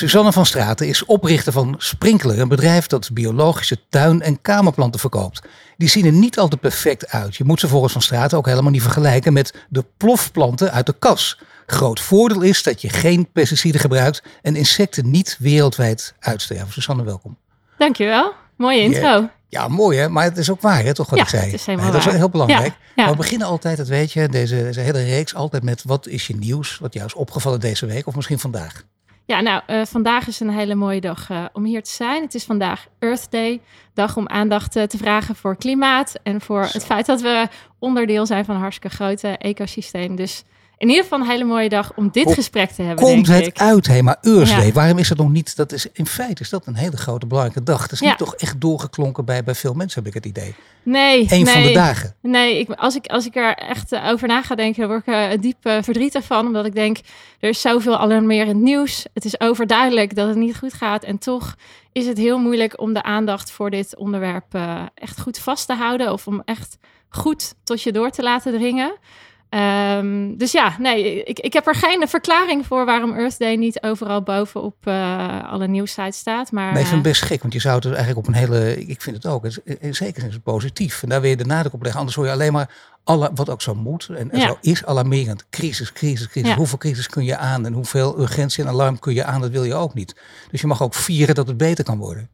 Suzanne van Straten is oprichter van Sprinkler, een bedrijf dat biologische tuin- en kamerplanten verkoopt. Die zien er niet altijd perfect uit. Je moet ze volgens Van Straten ook helemaal niet vergelijken met de plofplanten uit de kas. Groot voordeel is dat je geen pesticiden gebruikt en insecten niet wereldwijd uitsterven. Suzanne, welkom. Dankjewel. Mooie intro. Ja, mooi hè, maar het is ook waar hè, toch wat Ja, ik zei. het is helemaal Nee, dat is heel belangrijk. Ja. Maar we beginnen altijd, dat weet je, deze, deze hele reeks altijd met wat is je nieuws, wat jou is opgevallen deze week of misschien vandaag. Ja, nou, eh, vandaag is een hele mooie dag eh, om hier te zijn. Het is vandaag Earth Day, dag om aandacht eh, te vragen voor klimaat en voor het feit dat we onderdeel zijn van een hartstikke grote ecosysteem. Dus in ieder geval een hele mooie dag om dit gesprek te hebben, Komt denk het ik. uit, hé, maar Ja. Day, waarom is dat nog niet? Dat is, in feite is dat een hele grote belangrijke dag. Het is Ja. niet toch echt doorgeklonken bij, bij veel mensen, heb ik het idee. Nee, Eén van de nee. dagen. Nee, ik, als, ik, als ik er echt eh, over na ga denken, word ik er diep eh, verdrietig van. Omdat ik denk, er is zoveel alarmerend nieuws. Het is overduidelijk dat het niet goed gaat. En toch is het heel moeilijk om de aandacht voor dit onderwerp echt goed vast te houden. Of om echt goed tot je door te laten dringen. Ehm, dus ja, nee, ik, ik heb er geen verklaring voor waarom Earth Day niet overal bovenop eh alle nieuwsites staat. Maar, Maar ik vind eh, het best gek, want je zou het eigenlijk op een hele... Ik vind het ook, het is, in zekere zin is het positief. En daar wil je de nadruk op leggen. Anders hoor je alleen maar, alle, wat ook zo moet en, en Ja. zo is, alarmerend. Crisis, crisis, crisis. Ja. Hoeveel crisis kun je aan en hoeveel urgentie en alarm kun je aan, dat wil je ook niet. Dus je mag ook vieren dat het beter kan worden.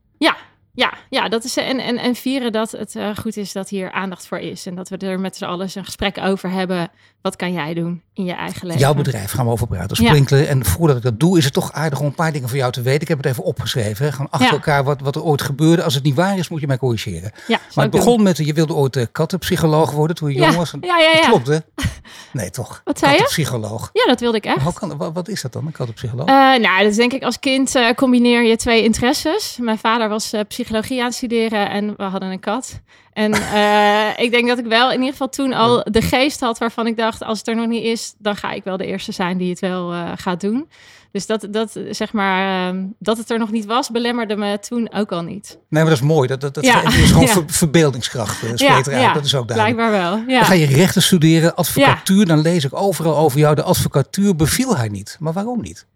Ja, ja, dat is, en, en, en vieren dat het eh, goed is dat hier aandacht voor is. En dat we er met z'n allen een gesprek over hebben. Wat kan jij doen in je eigen leven? Jouw bedrijf gaan we over praten, Ja. Sprinkler. En voordat ik dat doe, is het toch aardig om een paar dingen van jou te weten. Ik heb het even opgeschreven. Hè. Gewoon achter Ja. elkaar wat, wat er ooit gebeurde. Als het niet waar is, moet je mij corrigeren. Ja, Maar het begon met, je wilde ooit uh, kattenpsycholoog worden toen je Ja, jong was. ja, ja, Dat ja. Klopt hè? Nee toch? Wat zei je? Kattenpsycholoog. doen. Ja, dat wilde ik echt. Hoe kan, wat, wat is dat dan, een kattenpsycholoog? Eh, nou, dat is denk ik als kind eh, combineer je twee interesses. Mijn vader was eh, psychologie aan het studeren en we hadden een kat. En eh, ik denk dat ik wel in ieder geval toen al de geest had waarvan ik dacht, als het er nog niet is, dan ga ik wel de eerste zijn die het wel eh, gaat doen. Dus dat, dat, zeg maar, eh, dat het er nog niet was, belemmerde me toen ook al niet. nee, maar dat is mooi. Dat, dat, dat Ja. is gewoon Ja. ver- verbeeldingskracht. Uh, spreekt eruit. Dat is ook duidelijk. blijkbaar wel. Ja. Dan ga je rechten studeren, advocatuur. Dan lees ik overal over jou. De advocatuur beviel haar niet. Maar waarom niet?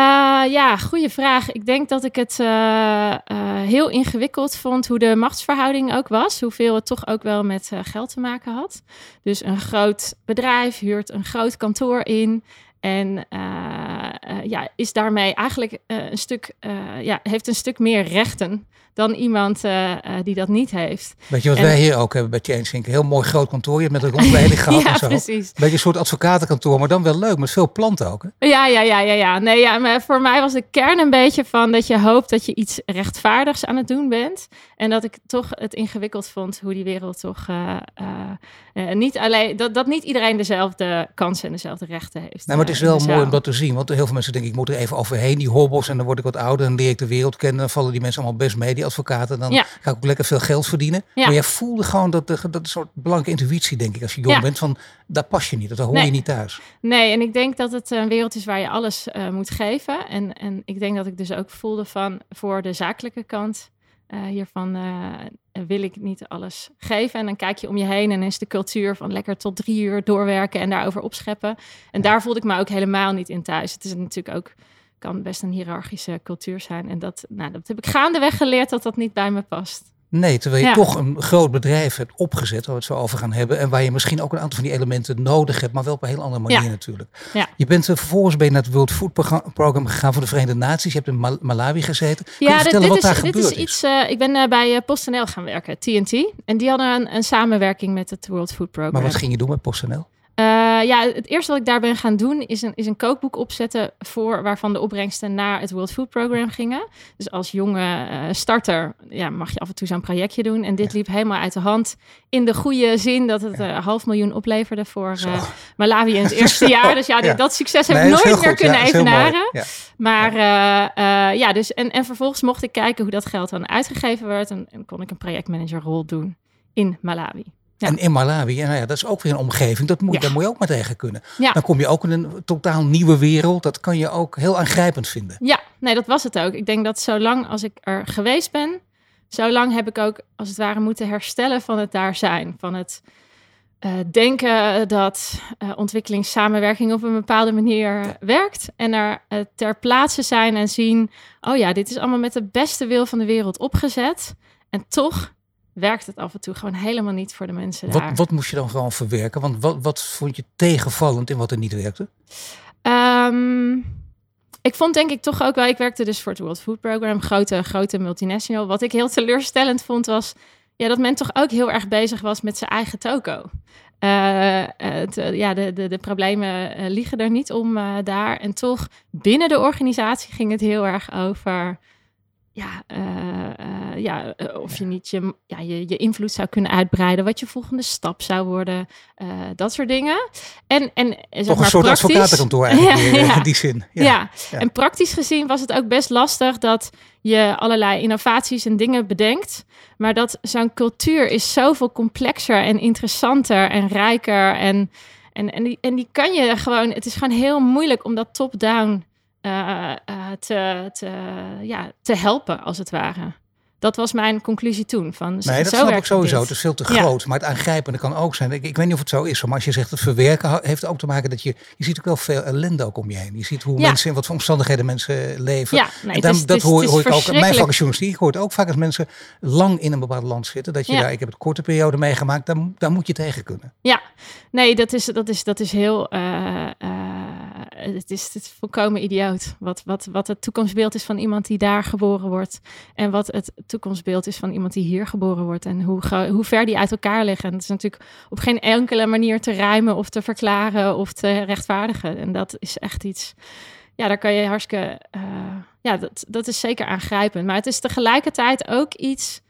Eh, ja, goede vraag. Ik denk dat ik het eh, eh, heel ingewikkeld vond hoe de machtsverhouding ook was. Hoeveel het toch ook wel met geld te maken had. Dus een groot bedrijf huurt een groot kantoor in. En ja, is daarmee eigenlijk een stuk, ja, heeft een stuk meer rechten dan iemand eh, eh, die dat niet heeft. Weet je wat En- wij hier ook hebben bij? Een heel mooi groot kantoor. Je hebt met een rondleiding gehad ja, en zo. precies. Beetje een soort advocatenkantoor, maar dan wel leuk. Met veel planten ook. Hè? Ja, ja, ja, ja, ja. Nee, ja, maar voor mij was de kern een beetje van dat je hoopt dat je iets rechtvaardigs aan het doen bent. En dat ik toch het ingewikkeld vond hoe die wereld toch eh, niet alleen dat, dat niet iedereen dezelfde kansen en dezelfde rechten heeft. Nee, maar het is wel mooi om dat te zien. Want heel veel mensen denken, ik moet er even overheen. Die hobbels en dan word ik wat ouder en leer ik de wereld kennen. Dan vallen die mensen allemaal best mee, die advocaten. Dan Ja. ga ik ook lekker veel geld verdienen. Ja. Maar jij voelde gewoon dat, dat, dat een soort belangrijke intuïtie, denk ik, als je jong Ja. bent. Van, daar pas je niet, dat hoor Nee. je niet thuis. Nee, en ik denk dat het een wereld is waar je alles eh, moet geven. En, en ik denk dat ik dus ook voelde van voor de zakelijke kant eh, hiervan eh, wil ik niet alles geven. En dan kijk je om je heen en is de cultuur van lekker tot drie uur doorwerken en daarover opscheppen. En daar voelde ik me ook helemaal niet in thuis. Het is natuurlijk ook kan best een hiërarchische cultuur zijn. En dat, nou, dat heb ik gaandeweg geleerd dat dat niet bij me past. Nee, terwijl je Ja. toch een groot bedrijf hebt opgezet, waar we het zo over gaan hebben. En waar je misschien ook een aantal van die elementen nodig hebt, maar wel op een heel andere manier Ja. natuurlijk. Ja. Je bent er vervolgens ben je naar het World Food Program gegaan van de Verenigde Naties. Je hebt in Mal- Malawi gezeten. Kun je Ja, dit, vertellen dit wat is, daar dit is iets. eh, ik ben eh, bij eh, PostNL gaan werken, TNT. En die hadden een, een samenwerking met het World Food Program. Maar wat ging je doen met PostNL? Eh, ja, het eerste wat ik daar ben gaan doen is een, is een kookboek opzetten voor waarvan de opbrengsten naar het World Food Program gingen. Dus als jonge uh, starter ja, mag je af en toe zo'n projectje doen. En dit liep helemaal uit de hand in de goede zin dat het een half miljoen opleverde voor Malawi in het eerste jaar. Dus ja, dat succes heb ik nooit meer kunnen evenaren. Maar ja, dus en, en vervolgens mocht ik kijken hoe dat geld dan uitgegeven werd en, en kon ik een projectmanagerrol doen in Malawi. En in Malawi, nou ja, dat is ook weer een omgeving, dat moet, daar moet je ook maar tegen kunnen. Dan kom je ook in een totaal nieuwe wereld. Dat kan je ook heel aangrijpend vinden. Ja, nee, dat was het ook. Ik denk dat zolang als ik er geweest ben, zolang heb ik ook als het ware moeten herstellen van het daar zijn. Van het uh, denken dat uh, ontwikkelingssamenwerking op een bepaalde manier werkt. En er uh, ter plaatse zijn en zien, oh ja, dit is allemaal met de beste wil van de wereld opgezet. En toch werkt het af en toe gewoon helemaal niet voor de mensen wat, Wat moest je dan gewoon verwerken? Want wat, wat vond je tegenvallend in wat er niet werkte? Um, ik vond denk ik toch ook wel, ik werkte dus voor het World Food Program, grote, grote multinational. Wat ik heel teleurstellend vond was ja, dat men toch ook heel erg bezig was met zijn eigen toko. Uh, het, ja, de, de, de problemen uh, liegen er niet om uh, daar. En toch binnen de organisatie ging het heel erg over ja, uh, uh, ja, eh, of je niet je, ja, je, je invloed zou kunnen uitbreiden, wat je volgende stap zou worden, uh, dat soort dingen. En, en zeg Toch maar, een soort praktisch, advocatenkantoor eigenlijk, Ja, ja. in die zin. Ja. Ja. en praktisch gezien was het ook best lastig dat je allerlei innovaties en dingen bedenkt, maar dat zo'n cultuur is zoveel complexer en interessanter en rijker en, en, en, die, en die kan je gewoon, het is gewoon heel moeilijk om dat top-down uh, uh, te, te, ja, te helpen, als het ware. Dat was mijn conclusie toen. Van, Nee, zo dat snap ik sowieso. dit. Het is veel te Ja. groot. Maar het aangrijpende kan ook zijn. Ik, ik weet niet of het zo is. Maar als je zegt het verwerken heeft ook te maken dat je... Je ziet ook wel veel ellende ook om je heen. Je ziet hoe Ja. mensen in wat voor omstandigheden mensen leven. Ja, nee, en dan, is- dat is- hoor, hoor ik ook. Mijn vak is journalistiek. Ik hoor het ook vaak als mensen lang in een bepaald land zitten. Dat je Ja. daar, ik heb het korte periode meegemaakt. Daar, daar moet je tegen kunnen. Ja, nee, dat is, dat is, dat is heel. eh, eh, het, is, het volkomen idioot. Wat, wat, wat het toekomstbeeld is van iemand die daar geboren wordt. En wat het toekomstbeeld is van iemand die hier geboren wordt. En hoe, hoe ver die uit elkaar liggen. En het is natuurlijk op geen enkele manier te rijmen of te verklaren of te rechtvaardigen. En dat is echt iets. Ja, daar kan je hartstikke. eh, ja, dat, dat is zeker aangrijpend. Maar het is tegelijkertijd ook iets.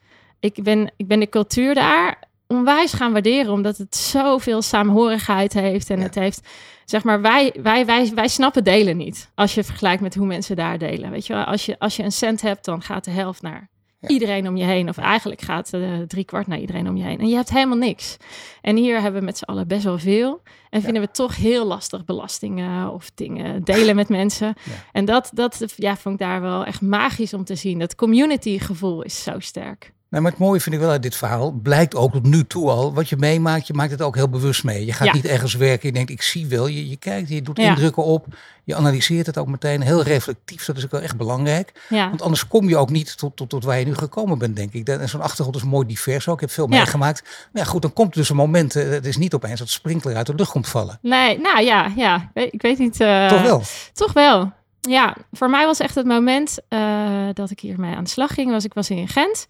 Ik ben, ik ben de cultuur daar onwijs gaan waarderen, omdat het zoveel saamhorigheid heeft. En Ja. het heeft, zeg maar, wij, wij, wij, wij snappen delen niet. Als je vergelijkt met hoe mensen daar delen. Weet je wel, als je, als je een cent hebt, dan gaat de helft naar Ja. iedereen om je heen. Of eigenlijk gaat uh, drie kwart naar iedereen om je heen. En je hebt helemaal niks. En hier hebben we met z'n allen best wel veel. En vinden we toch heel lastig belastingen of dingen delen met mensen. Ja. En dat, dat ja, vond ik daar wel echt magisch om te zien. Dat community gevoel is zo sterk. Nou, maar het mooie vind ik wel uit dit verhaal, blijkt ook tot nu toe al, wat je meemaakt, je maakt het ook heel bewust mee. Je gaat Ja. niet ergens werken, je denkt, ik zie wel, je, je kijkt, je doet Ja. indrukken op, je analyseert het ook meteen, heel reflectief, dat is ook wel echt belangrijk. Ja. Want anders kom je ook niet tot, tot, tot waar je nu gekomen bent, denk ik. En zo'n achtergrond is mooi divers ook, ik heb veel meegemaakt. Maar ja, goed, dan komt er dus een moment, eh, het is niet opeens dat sprinkler uit de lucht komt vallen. Nee, nou ja, ja. Ik weet, ik weet niet. eh, Toch wel? Toch wel. Ja, voor mij was echt het moment eh, dat ik hiermee aan de slag ging. Was ik was in Gent.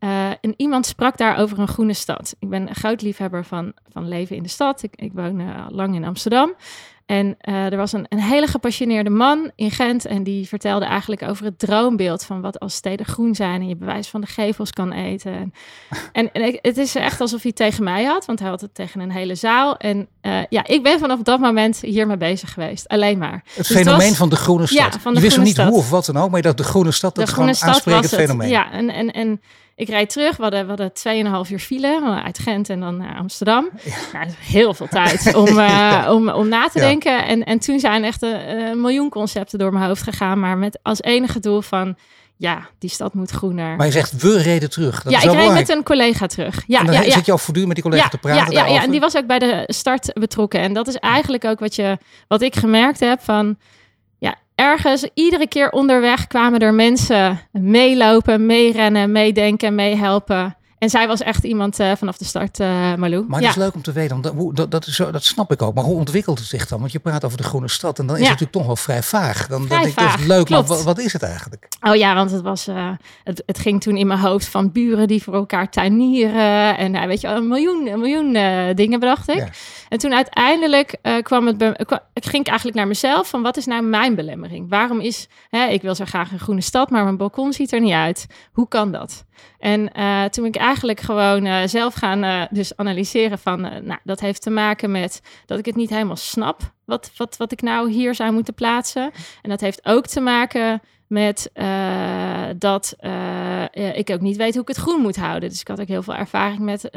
Eh, en iemand sprak daar over een groene stad. Ik ben een groot liefhebber van, van leven in de stad. Ik, ik woon eh, lang in Amsterdam. En eh, er was een, een hele gepassioneerde man in Gent. En die vertelde eigenlijk over het droombeeld van wat als steden groen zijn. En je bewijs van de gevels kan eten. En, en, en ik- het is echt alsof hij tegen mij had. Want hij had het tegen een hele zaal. En ja, ik ben vanaf dat moment hiermee bezig geweest. Alleen maar. Het Dus fenomeen was- van de groene stad. Ja, van de je wist groene niet stad. hoe of wat dan ook, maar je dacht de groene stad, dat de gewoon stad aansprekend het. fenomeen. Ja, en, en, en ik rijd terug. We hadden, we hadden 2,5 uur file eh, uit Gent en dan naar Amsterdam. Ja. Nou, dat is heel veel tijd om, eh, om, om na te Ja. denken. En, en toen zijn echt een, een miljoen concepten door mijn hoofd gegaan. Maar met als enige doel van, ja, die stad moet groener. Maar je zegt, we reden terug. Dat ja, is ik reed met een collega terug. Ja, en dan zit je al voortdurend met die collega te praten ja, ja, en die was ook bij de start betrokken. En dat is eigenlijk ook wat, je, wat ik gemerkt heb van... Ergens, iedere keer onderweg kwamen er mensen meelopen, meerennen, meedenken, meehelpen. En zij was echt iemand uh, vanaf de start, uh, Malou. Maar ja. dat is leuk om te weten, want dat, dat, dat, is zo, dat snap ik ook. Maar hoe ontwikkelt het zich dan? Want je praat over de groene stad en dan is Ja. het natuurlijk toch wel vrij vaag. Dan, Vrij denk ik, dat is leuk, klopt. wat, wat is het eigenlijk? Oh ja, want het, was, eh, het, het ging toen in mijn hoofd van buren die voor elkaar tuinieren. En nou, weet je, een miljoen, een miljoen eh, dingen bedacht ik. Ja. En toen uiteindelijk eh, kwam het, bij- kwam, ging ik eigenlijk naar mezelf van wat is nou mijn belemmering? Waarom is, hè, ik wil zo graag een groene stad, maar mijn balkon ziet er niet uit. Hoe kan dat? En eh, toen ik eigenlijk gewoon eh, zelf gaan eh, dus analyseren van, nou, dat heeft te maken met dat ik het niet helemaal snap wat, wat, wat ik nou hier zou moeten plaatsen. En dat heeft ook te maken met eh, dat eh, eh, ik ook niet weet hoe ik het groen moet houden. Dus ik had ook heel veel ervaring met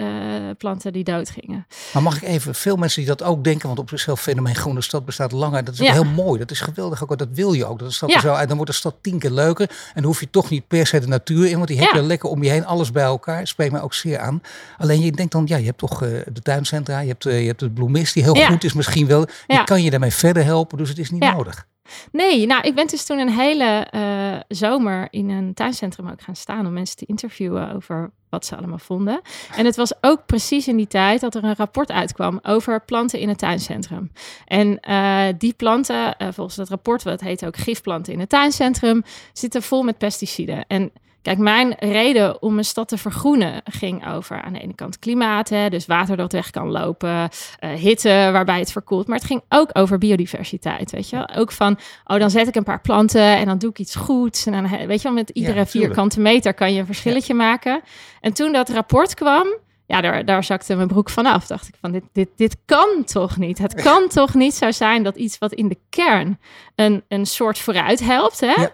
planten die doodgingen. Maar mag ik even, veel mensen die dat ook denken, want op zichzelf fenomeen Groene Stad bestaat langer. Dat is Ja. heel mooi, dat is geweldig ook, dat wil je ook. Dat de stad Ja. zo uit, dan wordt de stad tien keer leuker. En dan hoef je toch niet per se de natuur in, want die heb Ja. je lekker om je heen, alles bij elkaar. Spreekt mij ook zeer aan. Alleen je denkt dan, ja, je hebt toch de tuincentra, je hebt, je hebt de bloemist die heel goed is misschien wel. Ja. kan je daarmee verder helpen, dus het is niet nodig. Nee, nou, ik ben dus toen een hele eh, zomer in een tuincentrum ook gaan staan om mensen te interviewen over wat ze allemaal vonden. En het was ook precies in die tijd dat er een rapport uitkwam over planten in het tuincentrum. En eh, die planten, eh, volgens dat rapport, wat heet ook gifplanten in het tuincentrum, zitten vol met pesticiden. En Kijk, mijn reden om een stad te vergroenen ging over aan de ene kant klimaat, hè, dus water dat weg kan lopen, eh, hitte waarbij het verkoelt. Maar het ging ook over biodiversiteit, weet je wel. Ook van, oh, dan zet ik een paar planten en dan doe ik iets goeds. En dan, weet je wel, met iedere vierkante meter kan je een verschilletje maken. En toen dat rapport kwam, ja, daar, daar zakte mijn broek vanaf. Dacht ik van, dit, dit, dit kan toch niet? Het kan toch niet zo zijn dat iets wat in de kern een, een soort vooruit helpt, hè? Ja.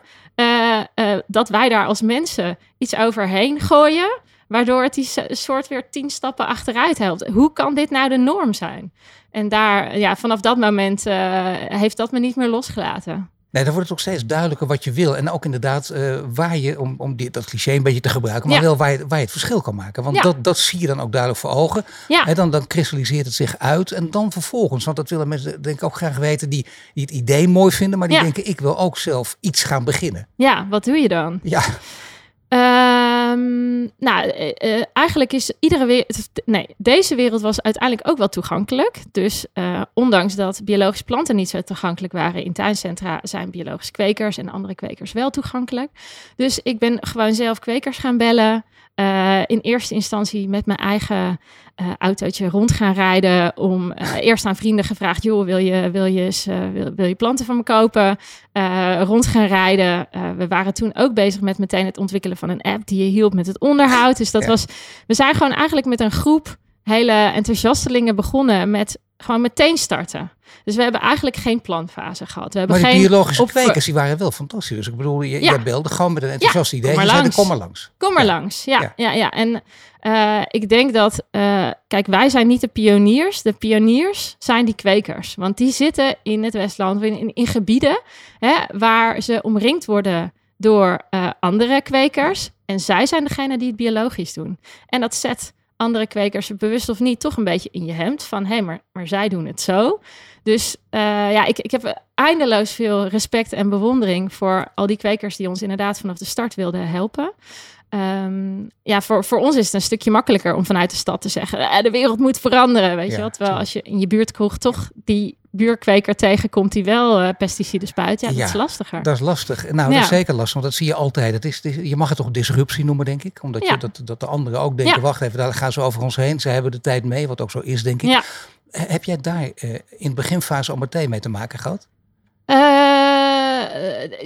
Eh, eh, dat wij daar als mensen iets overheen gooien, waardoor het die soort weer tien stappen achteruit helpt. Hoe kan dit nou de norm zijn? En daar, ja, vanaf dat moment eh, heeft dat me niet meer losgelaten. Nee, dan wordt het ook steeds duidelijker wat je wil. En ook inderdaad eh, waar je, om, om dit, dat cliché een beetje te gebruiken, maar Ja. wel waar je, waar je het verschil kan maken. Want Ja. dat, dat zie je dan ook duidelijk voor ogen. Ja. En dan, dan kristalliseert het zich uit. En dan vervolgens, want dat willen mensen denk ik ook graag weten, die, die het idee mooi vinden, maar die denken ik wil ook zelf iets gaan beginnen. Ja, wat doe je dan? Ja, Nou, eh, eh, eigenlijk is iedere wereld. Nee, deze wereld was uiteindelijk ook wel toegankelijk. Dus eh, ondanks dat biologische planten niet zo toegankelijk waren in tuincentra, zijn biologische kwekers en andere kwekers wel toegankelijk. Dus ik ben gewoon zelf kwekers gaan bellen. Eh, in eerste instantie met mijn eigen eh, autootje rond gaan rijden. Om eh, eerst aan vrienden gevraagd: joh, wil je, wil, je eens, wil, wil je planten van me kopen? rond gaan rijden. We waren toen ook bezig met meteen het ontwikkelen van een app die je hielp met het onderhoud. Dus dat Ja. was, we zijn gewoon eigenlijk met een groep hele enthousiastelingen begonnen met gewoon meteen starten. Dus we hebben eigenlijk geen planfase gehad. We hebben maar die geen biologische kwekers die waren wel fantastisch. Dus ik bedoel, je, Ja. jij belde gewoon met een enthousiast idee. kom Je maar langs. kom maar langs. Kom maar Ja. langs. Ja, Ja. ja. ja, En eh, ik denk dat, eh, kijk, wij zijn niet de pioniers. De pioniers zijn die kwekers. Want die zitten in het Westland, in, in, in gebieden hè, waar ze omringd worden door eh, andere kwekers. En zij zijn degene die het biologisch doen. En dat zet andere kwekers, bewust of niet, toch een beetje in je hemd. Van, hé, maar, maar zij doen het zo. Dus eh, ja, ik, ik heb eindeloos veel respect en bewondering voor al die kwekers die ons inderdaad vanaf de start wilden helpen. Ehm, ja, voor, voor ons is het een stukje makkelijker om vanuit de stad te zeggen: eh, de wereld moet veranderen. Weet Ja, je wat? Tuurlijk. als je in je buurtkroeg toch die buurkweker tegenkomt die wel eh, pesticiden spuit, ja, Ja, dat is lastiger. Dat is lastig. Nou, dat is zeker lastig, want dat zie je altijd. Het is, je mag het toch disruptie noemen, denk ik. Omdat Ja. je, dat, dat de anderen ook denken, wacht even, daar gaan ze over ons heen. Ze hebben de tijd mee, wat ook zo is, denk ik. Ja. Heb jij daar eh, in de beginfase al meteen mee te maken gehad? Eh,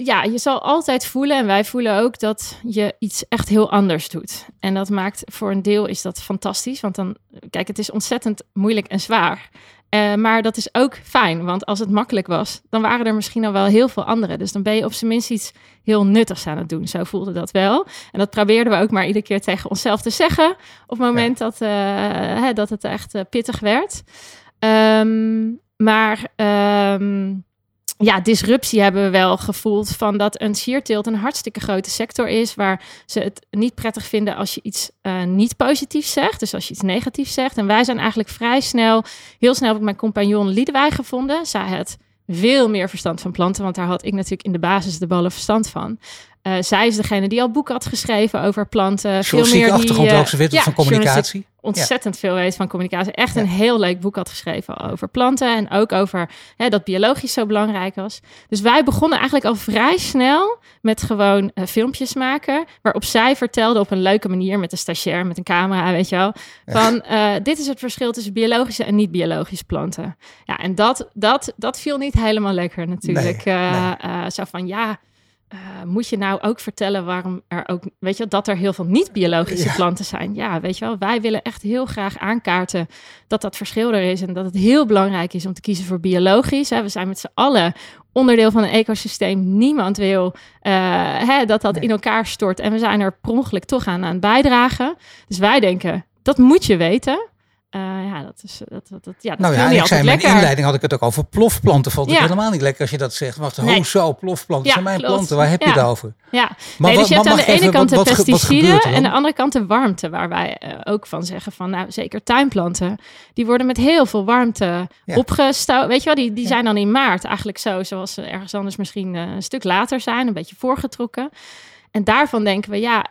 ja, je zal altijd voelen, en wij voelen ook, dat je iets echt heel anders doet. En dat maakt voor een deel is dat fantastisch, want dan, kijk, het is ontzettend moeilijk en zwaar. Eh, maar dat is ook fijn, want als het makkelijk was, dan waren er misschien al wel heel veel anderen. Dus dan ben je op zijn minst iets heel nuttigs aan het doen. Zo voelde dat wel. En dat probeerden we ook maar iedere keer tegen onszelf te zeggen. Op het moment dat, eh, hè, dat het echt eh, pittig werd. Ehm, maar ehm, ja, disruptie hebben we wel gevoeld van dat een sierteelt een hartstikke grote sector is waar ze het niet prettig vinden als je iets eh, niet positiefs zegt, dus als je iets negatiefs zegt. En wij zijn eigenlijk vrij snel, heel snel heb ik mijn compagnon Liedewij gevonden. Zij het veel meer verstand van planten, want daar had ik natuurlijk in de basis de ballen verstand van. Uh, zij is degene die al boeken had geschreven over planten. Veel meer achtergrond die, uh, ze weet ja, van communicatie. Ontzettend veel weet van communicatie. Echt een heel leuk boek had geschreven over planten. En ook over hè, dat biologisch zo belangrijk was. Dus wij begonnen eigenlijk al vrij snel met gewoon uh, filmpjes maken. Waarop zij vertelde op een leuke manier met een stagiair, met een camera, weet je wel. Van dit is het verschil tussen biologische en niet-biologische planten. Ja, en dat, dat, dat viel niet helemaal lekker natuurlijk. Nee, nee. zo van ja uh, moet je nou ook vertellen waarom er ook, weet je, dat er heel veel niet-biologische planten zijn? Ja, weet je wel, wij willen echt heel graag aankaarten dat dat verschil er is en dat het heel belangrijk is om te kiezen voor biologisch. Hè. We zijn met z'n allen onderdeel van een ecosysteem. Niemand wil uh, hè, dat dat in elkaar stort en we zijn er per ongeluk toch aan aan het bijdragen. Dus wij denken, dat moet je weten. Uh, ja, dat is dat, dat, dat ja, dat nou ja, niet ik zei in mijn inleiding had ik het ook over plofplanten. Vond ik helemaal niet lekker als je dat zegt. Wacht, nee. hoezo plofplanten? Ja, zijn mijn klopt. planten. Waar heb je het over? Ja, maar nee, dus je hebt aan de ene kant de pesticiden en aan de andere kant de warmte, waar wij uh, ook van zeggen van, nou zeker tuinplanten, die worden met heel veel warmte ja. opgestouwd. Weet je wel, die, die zijn dan in maart eigenlijk zo, zoals ze ergens anders misschien uh, een stuk later zijn, een beetje voorgetrokken. En daarvan denken we, ja,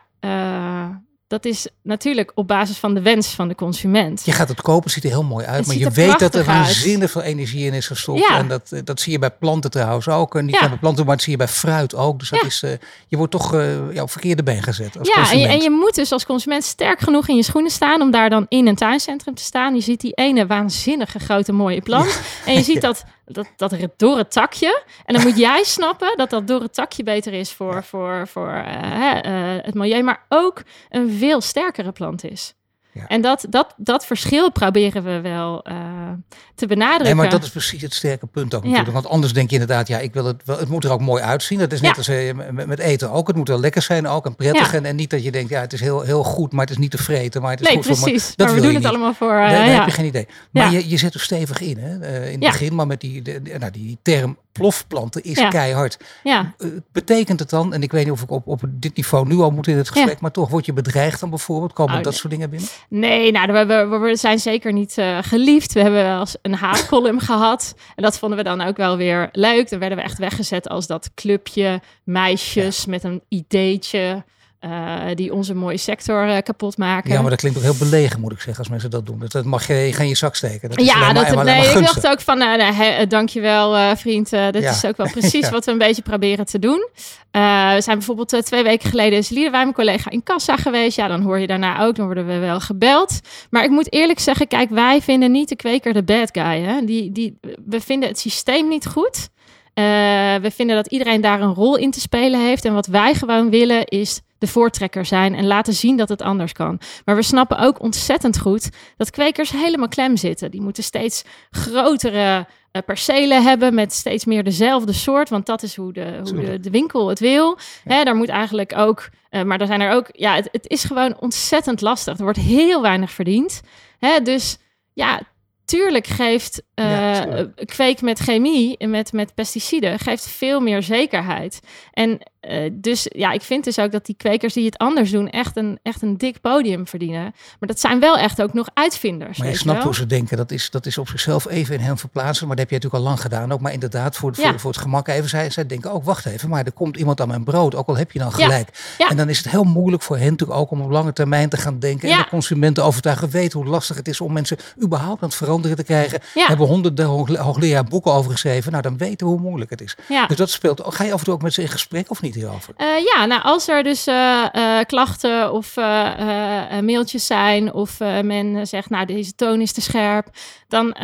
dat is natuurlijk op basis van de wens van de consument. Je gaat het kopen, ziet er heel mooi uit, maar je weet dat er waanzinnig veel energie in is gestopt. Ja. En dat, dat zie je bij planten trouwens ook. En niet ja. bij planten, maar dat zie je bij fruit ook. Dus dat ja. is, uh, je wordt toch uh, ja, op verkeerde been gezet. Als ja, en je, en je, moet dus als consument sterk genoeg in je schoenen staan om daar dan in een tuincentrum te staan. Je ziet die ene waanzinnige grote mooie plant. En je ziet dat dat, dat door het takje. En dan moet jij snappen dat dat door het takje beter is voor, voor, voor uh, uh, het milieu, maar ook een veel sterkere plant is. Ja. En dat, dat, dat verschil proberen we wel uh, te benadrukken. Nee, maar dat is precies het sterke punt ook natuurlijk. Ja. Want anders denk je inderdaad, ja, ik wil het wel, het moet er ook mooi uitzien. Dat is net als uh, met, met, eten ook. Het moet wel lekker zijn ook en prettig. En, en, niet dat je denkt, ja, het is heel, heel goed, maar het is niet te vreten. Maar het is nee, goed precies. Voor, maar dat maar we doen het allemaal voor. Uh, nee, daar heb je geen idee. Maar je, je zet er stevig in, hè, in het begin. Maar met die, de, nou, die term plofplanten is keihard. Ja. Uh, betekent het dan, en ik weet niet of ik op, op dit niveau nu al moet in het gesprek, maar toch word je bedreigd dan bijvoorbeeld? Komen oh, dat soort dingen binnen? Nee, nou, we, we, we zijn zeker niet uh, geliefd. We hebben wel eens een haatcolumn gehad. En dat vonden we dan ook wel weer leuk. Dan werden we echt weggezet als dat clubje meisjes met een ideetje. Uh, die onze mooie sector uh, kapot maken. Ja, maar dat klinkt ook heel belegen, moet ik zeggen, als mensen dat doen. Dat, dat mag je geen je zak steken. Dat ja, dat, maar, nee, ik dacht ook van, uh, nee, he, dankjewel uh, vriend. dit ja. is ook wel precies ja. wat we een beetje proberen te doen. we zijn bijvoorbeeld twee weken geleden is Liederwij, mijn collega, in Kassa geweest. Ja, dan hoor je daarna ook, dan worden we wel gebeld. Maar ik moet eerlijk zeggen, kijk, wij vinden niet de kweker de bad guy. Hè? Die, die, we vinden het systeem niet goed. we vinden dat iedereen daar een rol in te spelen heeft. En wat wij gewoon willen is de voortrekker zijn en laten zien dat het anders kan. Maar we snappen ook ontzettend goed dat kwekers helemaal klem zitten. Die moeten steeds grotere uh, percelen hebben met steeds meer dezelfde soort, want dat is hoe de, hoe de, de winkel het wil. Ja. Hè, daar moet eigenlijk ook, uh, maar er zijn er ook, ja, het, het, is gewoon ontzettend lastig. Er wordt heel weinig verdiend. Hè, dus ja, tuurlijk geeft uh, ja, kweek met chemie en met, met pesticiden geeft veel meer zekerheid. En uh, dus ja, ik vind dus ook dat die kwekers die het anders doen echt een, echt een dik podium verdienen. Maar dat zijn wel echt ook nog uitvinders. Maar je snapt hoe ze denken. Dat is, dat is op zichzelf even in hen verplaatsen. Maar dat heb je natuurlijk al lang gedaan. Ook maar inderdaad voor, voor, ja. voor het gemak even. Zij, zij denken ook, wacht even, maar er komt iemand aan mijn brood. Ook al heb je dan gelijk. Ja. En dan is het heel moeilijk voor hen natuurlijk ook om op lange termijn te gaan denken. En de consumenten overtuigen. Weten hoe lastig het is om mensen überhaupt aan het veranderen te krijgen. Hebben honderden hoogleraar boeken over geschreven. Nou, dan weten we hoe moeilijk het is. Dus dat speelt. Ga je af en toe ook met ze in gesprek of niet? Uh, ja, nou als er dus uh, uh, klachten of mailtjes zijn of men zegt, nou deze toon is te scherp, dan,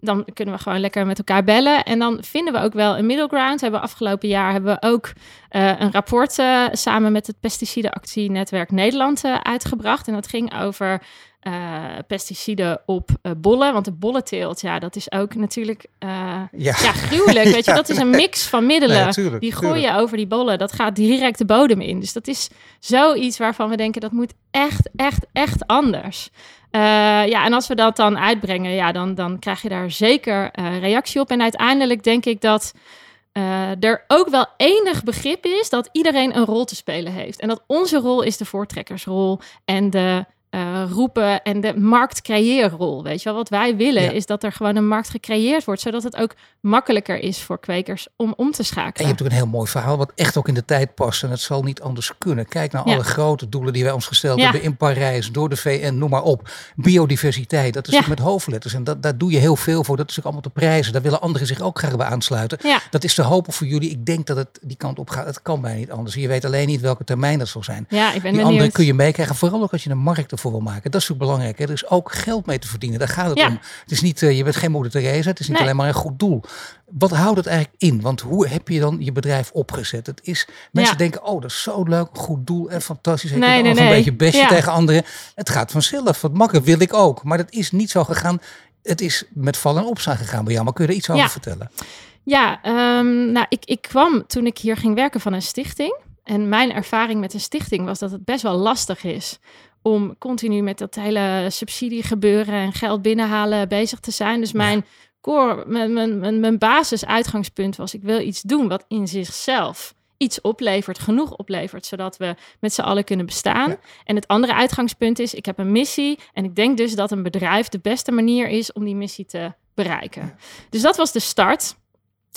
dan kunnen we gewoon lekker met elkaar bellen. En dan vinden we ook wel een middle ground. Hebben afgelopen jaar hebben we ook een rapport samen met het Pesticidenactienetwerk Nederland uitgebracht. En dat ging over uh, pesticiden op uh, bollen. Want de bollenteelt, ja, dat is ook natuurlijk uh, ja. ja. gruwelijk. Weet je, dat is een mix van middelen. Nee, tuurlijk, die gooien tuurlijk. over die bollen. Dat gaat direct de bodem in. Dus dat is zoiets waarvan we denken dat moet echt, echt, echt anders. ja, en als we dat dan uitbrengen, ja, dan, dan krijg je daar zeker reactie op. En uiteindelijk denk ik dat. Uh, er ook wel enig begrip is dat iedereen een rol te spelen heeft. En dat onze rol is de voortrekkersrol en de uh, roepen en de marktcreëerrol. Weet je wel, wat wij willen Ja. is dat er gewoon een markt gecreëerd wordt, zodat het ook makkelijker is voor kwekers om om te En je schakelen. hebt ook een heel mooi verhaal, wat echt ook in de tijd past. En het zal niet anders kunnen. Kijk naar Ja. alle grote doelen die wij ons gesteld Ja. hebben in Parijs, door de VN, noem maar op. Biodiversiteit, dat is met hoofdletters. En dat, daar doe je heel veel voor. Dat is ook allemaal te prijzen. Daar willen anderen zich ook graag bij aansluiten. Ja. Dat is te hopen voor jullie. Ik denk dat het die kant op gaat. Het kan bijna niet anders. Je weet alleen niet welke termijn dat zal zijn. Ja, ik ben Die andere kun je meekrijgen. Vooral ook als je een markt ervoor wil maken. Dat is ook belangrijk. Hè? Er is ook geld mee te verdienen. Daar gaat het Ja. om. Het is niet, eh, je bent geen moeder Teresa. Het is niet Nee. alleen maar een goed doel. Wat houdt het eigenlijk in? Want hoe heb je dan je bedrijf opgezet? Het is, mensen Ja. denken, oh dat is zo leuk, goed doel en fantastisch. Je Nee, nee, een beetje bestje Ja. tegen anderen. Het gaat vanzelf. Wat makkelijk wil ik ook. Maar dat is niet zo gegaan. Het is met vallen en opstaan gegaan bij jou. Maar kun je er iets over vertellen? Ja, ehm, nou, ik, ik kwam toen ik hier ging werken van een stichting. En mijn ervaring met een stichting was dat het best wel lastig is om continu met dat hele subsidie gebeuren en geld binnenhalen bezig te zijn. Dus mijn core, mijn, mijn, basisuitgangspunt was: ik wil iets doen wat in zichzelf iets oplevert, genoeg oplevert, zodat we met z'n allen kunnen bestaan. Ja. En het andere uitgangspunt is: ik heb een missie en ik denk dus dat een bedrijf de beste manier is om die missie te bereiken. Dus dat was de start.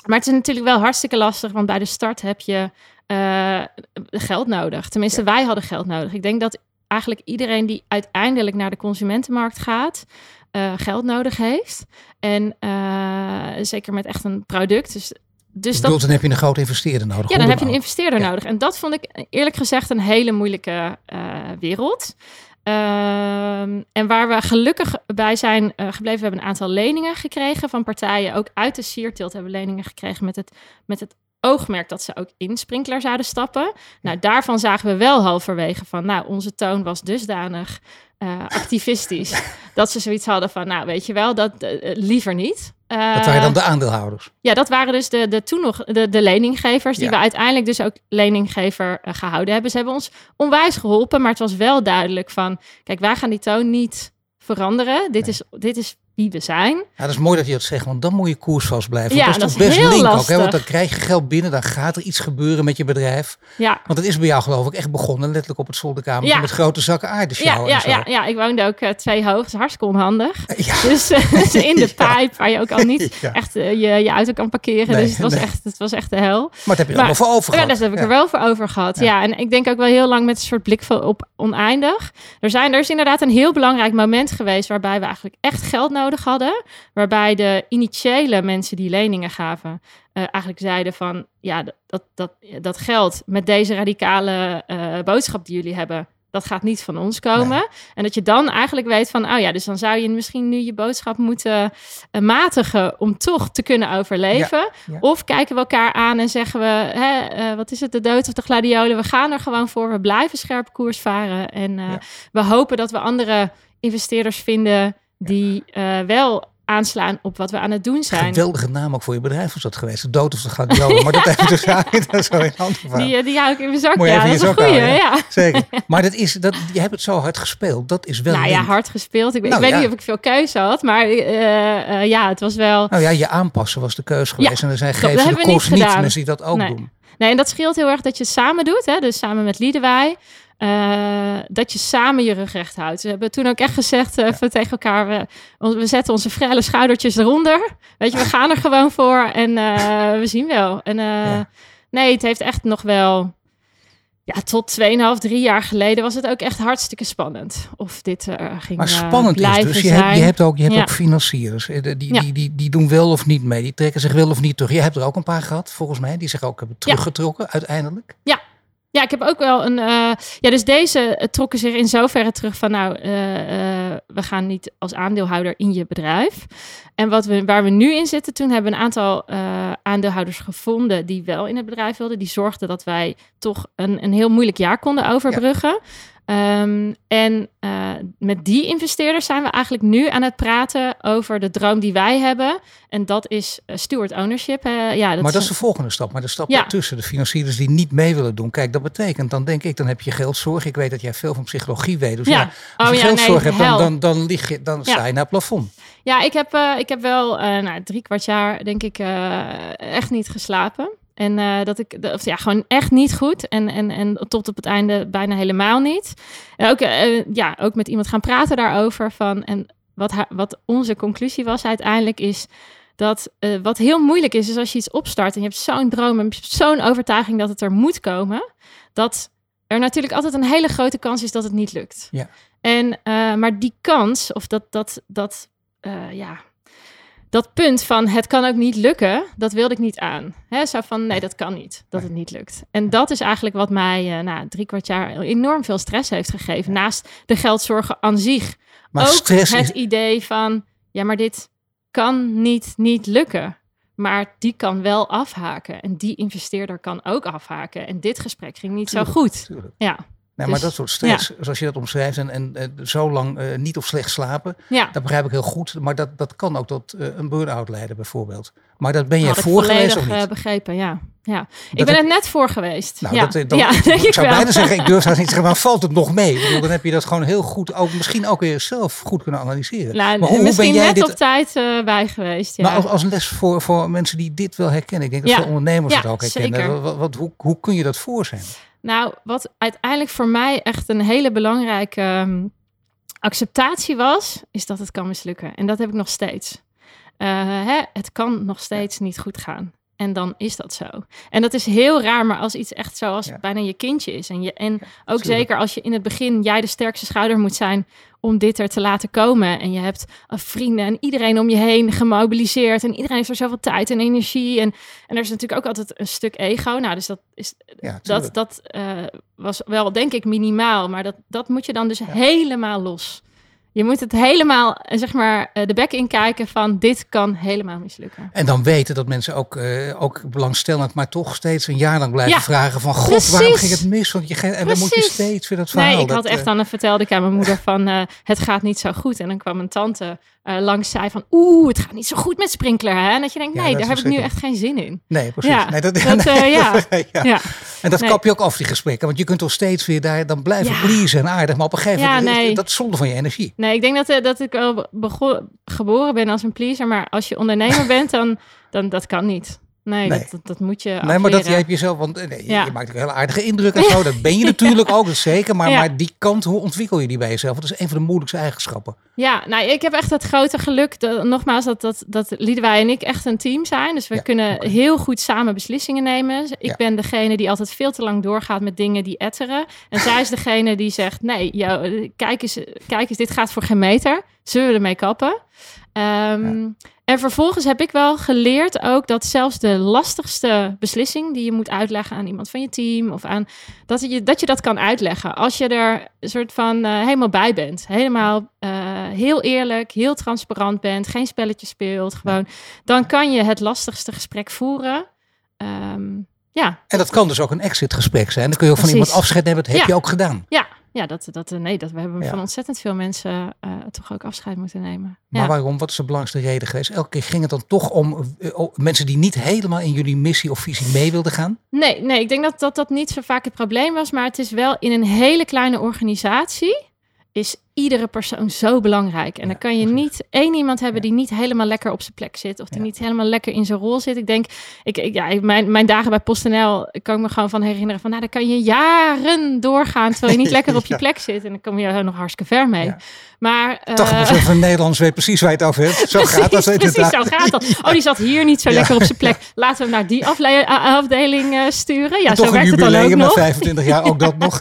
Maar het is natuurlijk wel hartstikke lastig, want bij de start heb je eh, geld nodig. Tenminste, wij hadden geld nodig. Ik denk dat eigenlijk iedereen die uiteindelijk naar de consumentenmarkt gaat, eh, geld nodig heeft. En eh, zeker met echt een product. Dus, dus dat, dan heb je een grote investeerder nodig. ja, dan heb je een investeerder Ja. nodig. En dat vond ik eerlijk gezegd een hele moeilijke eh, wereld. Ehm, en waar we gelukkig bij zijn gebleven, we hebben een aantal leningen gekregen van partijen. Ook uit de sierteelt hebben we leningen gekregen met het, met het oogmerk dat ze ook in Sprinkler zouden stappen. Nou, daarvan zagen we wel halverwege van, nou, onze toon was dusdanig eh, activistisch. dat ze zoiets hadden van, nou, weet je wel, dat eh, liever niet. Dat waren Eh, dan de aandeelhouders. ja, dat waren dus de, de toen nog de, de leninggevers, die Ja. we uiteindelijk dus ook leninggever eh, gehouden hebben. Ze hebben ons onwijs geholpen, maar het was wel duidelijk van, kijk, wij gaan die toon niet veranderen. Dit, is, dit is wie we zijn. Ja, dat is mooi dat je dat zegt, want dan moet je koersvast blijven. Ja, Want dat is dat toch is best heel link ook, hè? Want dan krijg je geld binnen, dan gaat er iets gebeuren met je bedrijf. Ja, Want het is bij jou geloof ik echt begonnen, letterlijk op het zolderkamertje Ja. met grote zakken aarde ja, ja, ja, ja, ik woonde ook eh, twee hoog, dat hartstikke onhandig. Ja. Dus eh, in de Ja. pijp, waar je ook al niet Ja. echt eh, je, je auto kan parkeren. Nee, dus het was, nee. echt, het was echt de hel. Maar dat heb je er allemaal voor over Ja, gehad. dat heb ik Ja. er wel voor over gehad. Ja. Ja. en ik denk ook wel heel lang met een soort blik van op oneindig. Er, zijn, er is inderdaad een heel belangrijk moment geweest waarbij we eigenlijk echt geld nodig hadden. Waarbij de initiële mensen die leningen gaven, eh, eigenlijk zeiden van ja, dat, dat, dat, geld met deze radicale eh, boodschap die jullie hebben. Dat gaat niet van ons komen. En dat je dan eigenlijk weet van, oh ja, dus dan zou je misschien nu je boodschap moeten eh, matigen om toch te kunnen overleven. ja. Of kijken we elkaar aan en zeggen we, hè, wat is het, de dood of de gladiolen? We gaan er gewoon voor, we blijven scherp koers varen. En Ja. we hopen dat we andere investeerders vinden die eh, wel aanslaan op wat we aan het doen zijn. Geweldige naam ook voor je bedrijf was dat geweest. De dood of de gladiolen. Maar dat even dus dat is zo in hand gevallen. Die, eh, die hou ik in mijn zak. Moet Ja, dat is een goeie. houden, Ja. Zeker. Maar dat is, dat, je hebt het zo hard gespeeld. Dat is wel Nou ja, hard gespeeld. Ik, weet- Nou, ik weet ja. niet of ik veel keuze had, maar eh, ja, het was wel. Nou ja, je aanpassen was de keus geweest. en er zijn dat geven hebben de niet kost niet mensen die dat ook Nee. doen. Nee, en dat scheelt heel erg dat je het samen doet. Hè? Dus samen met Liedewij. Eh, dat je samen je rug recht houdt. We hebben toen ook echt gezegd van tegen elkaar... We, we zetten onze vrelle schoudertjes eronder. Weet je, we gaan er gewoon voor en eh, we zien wel. En Ja. nee, het heeft echt nog wel... Ja, tot 2,5, 3 jaar geleden was het ook echt hartstikke spannend. Of dit ging Maar spannend is blijven dus, je zijn. hebt, je hebt ook, je hebt Ja. ook financiers. Die, die, die, die doen wel of niet mee. Die trekken zich wel of niet terug. Je hebt er ook een paar gehd, volgens mij. Die zich ook hebben teruggetrokken uiteindelijk. Ja, ik heb ook wel een. eh, ja, dus deze eh, trokken zich in zoverre terug van. Nou, eh, we gaan niet als aandeelhouder in je bedrijf. En wat we, waar we nu in zitten, toen hebben we een aantal aandeelhouders gevonden die wel in het bedrijf wilden. Die zorgden dat wij toch een, een heel moeilijk jaar konden overbruggen. Ehm, en eh, met die investeerders zijn we eigenlijk nu aan het praten over de droom die wij hebben. En dat is eh, steward ownership. ja, dat maar dat is is de volgende stap. Maar de stap Ja. daartussen, de financiers die niet mee willen doen. Kijk, dat betekent, dan denk ik, dan heb je geldzorg. Ik weet dat jij veel van psychologie weet. Dus ja, Ja. als Oh je ja, geldzorg nee, hebt, dan, dan, dan, lig je, dan sta je naar het plafond. Ja, ik heb, eh, ik heb wel nou, drie kwart jaar, denk ik, echt niet geslapen. En eh, dat ik, of ja, gewoon echt niet goed. En, en, en tot op het einde bijna helemaal niet. En ook, eh, ja, ook met iemand gaan praten daarover. Van, en wat, haar, wat onze conclusie was uiteindelijk is dat eh, wat heel moeilijk is, is als je iets opstart en je hebt zo'n droom en zo'n overtuiging dat het er moet komen, dat er natuurlijk altijd een hele grote kans is dat het niet lukt. Ja. En, maar die kans, of dat, dat, dat, ja, dat punt van het kan ook niet lukken, dat wilde ik niet aan. He, zo van nee, dat kan niet, dat het niet lukt. En dat is eigenlijk wat mij uh, nou, drie kwart jaar enorm veel stress heeft gegeven. Naast de geldzorgen aan zich. Maar ook stress het idee van ja, maar dit kan niet, niet lukken. Maar die kan wel afhaken. En die investeerder kan ook afhaken. En dit gesprek ging niet zo goed. Tuurlijk. Ja. Nee, maar dus, dat soort stress, zoals je dat omschrijft, en, en uh, zo lang uh, niet of slecht slapen, ja. dat begrijp ik heel goed. Maar dat, dat kan ook tot uh, een burn-out leiden, bijvoorbeeld. Maar dat ben jij voor geweest of niet? begrepen, ja. ja. ik ben er net voor geweest. Nou, ja. Dat, dan, ja, ik zou bijna zeggen, ik durf niet te zeggen, maar valt het nog mee? Bedoel, dan heb je dat gewoon heel goed, ook misschien ook weer zelf goed kunnen analyseren. Nou, maar hoe, misschien ben jij net dit... op tijd bij geweest. Ja. Maar als, als les voor, voor mensen die dit wel herkennen, ik denk dat veel ondernemers het ook herkennen. Wat, wat, hoe, hoe kun je dat voor zijn? Nou, wat uiteindelijk voor mij echt een hele belangrijke ehm, acceptatie was, is dat het kan mislukken. En dat heb ik nog steeds. Uh, hè, het kan nog steeds niet goed gaan. En dan is dat zo. En dat is heel raar, maar als iets echt zoals ja. bijna je kindje is. En, je, en ook zeker als je in het begin jij de sterkste schouder moet zijn om dit er te laten komen. En je hebt uh, vrienden en iedereen om je heen gemobiliseerd. En iedereen heeft er zoveel tijd en energie. En, en er is natuurlijk ook altijd een stuk ego. Nou, dus dat, is, ja, dat, dat uh, was wel denk ik minimaal. Maar dat, dat moet je dan dus helemaal los. Je moet het helemaal, eh, zeg maar, eh, de bek in kijken van dit kan helemaal mislukken. En dan weten dat mensen ook, uh, ook belangstellend, maar toch steeds een jaar lang blijven vragen van God, waarom ging het mis? Want je, en dan moet je steeds weer dat verhaal. Nee, ik had echt dan vertelde ik aan mijn moeder van het gaat niet zo goed. En dan kwam mijn tante uh, langs zei van oeh, het gaat niet zo goed met sprinkler. Hè? En dat je denkt, nee, daar heb ik nu echt geen zin in. Nee, precies. Ja, nee, dat, dat, ja. ja. En dat kap je ook af, die gesprekken. Want je kunt toch steeds weer daar dan blijven ja. pleasen en aardig. Maar op een gegeven moment, ja, nee. dat is zonde van je energie. Nee, ik denk dat, uh, dat ik al geboren ben als een pleaser. Maar als je ondernemer bent, dan, dan dat kan niet. Nee, Dat, dat, moet je. Nee, maar dat jij hebt jezelf, want nee, ja. je maakt een hele aardige indruk en zo. Dat ben je natuurlijk ook, dat zeker. Maar, maar die kant, hoe ontwikkel je die bij jezelf? Dat is een van de moeilijkste eigenschappen. Ja, nou, ik heb echt het grote geluk, dat, nogmaals, dat, dat, dat wij en ik echt een team zijn. Dus we kunnen heel goed samen beslissingen nemen. Ik ben degene die altijd veel te lang doorgaat met dingen die etteren. En zij is degene die zegt, nee, jou, kijk, eens, kijk eens, dit gaat voor geen meter. Zullen we ermee kappen? Um, en vervolgens heb ik wel geleerd ook dat zelfs de lastigste beslissing die je moet uitleggen aan iemand van je team of aan dat je dat, je dat kan uitleggen als je er een soort van uh, helemaal bij bent. Helemaal uh, heel eerlijk, heel transparant bent, geen spelletje speelt, gewoon. Dan kan je het lastigste gesprek voeren. Um, ja. En dat kan dus ook een exit gesprek zijn. Dan kun je ook van iemand afscheid nemen. Dat heb je ook gedaan. Ja, ja, dat, dat, nee, dat we hebben van ontzettend veel mensen uh, toch ook afscheid moeten nemen. Maar waarom? Wat is de belangrijkste reden geweest? Elke keer ging het dan toch om uh, mensen die niet helemaal in jullie missie of visie mee wilden gaan? Nee, nee ik denk dat, dat dat niet zo vaak het probleem was. Maar het is wel in een hele kleine organisatie is iedere persoon zo belangrijk. En dan kan je niet één iemand hebben die niet helemaal lekker op zijn plek zit. Of die niet helemaal lekker in zijn rol zit. Ik denk, ik, ja, mijn, mijn dagen bij PostNL kan ik me gewoon van herinneren. Van nou, dan kan je jaren doorgaan terwijl je niet lekker op je plek zit. En dan kom je er nog hartstikke ver mee. Maar, uh, 80% van Nederlands weet precies waar je het over hebt. Zo gaat dat. Precies, zo gaat dat. Oh, die zat hier niet zo lekker op zijn plek. Laten we hem naar die afdeling uh, sturen. Ja, zo werkt het dan ook nog. 25 jaar, ook dat nog.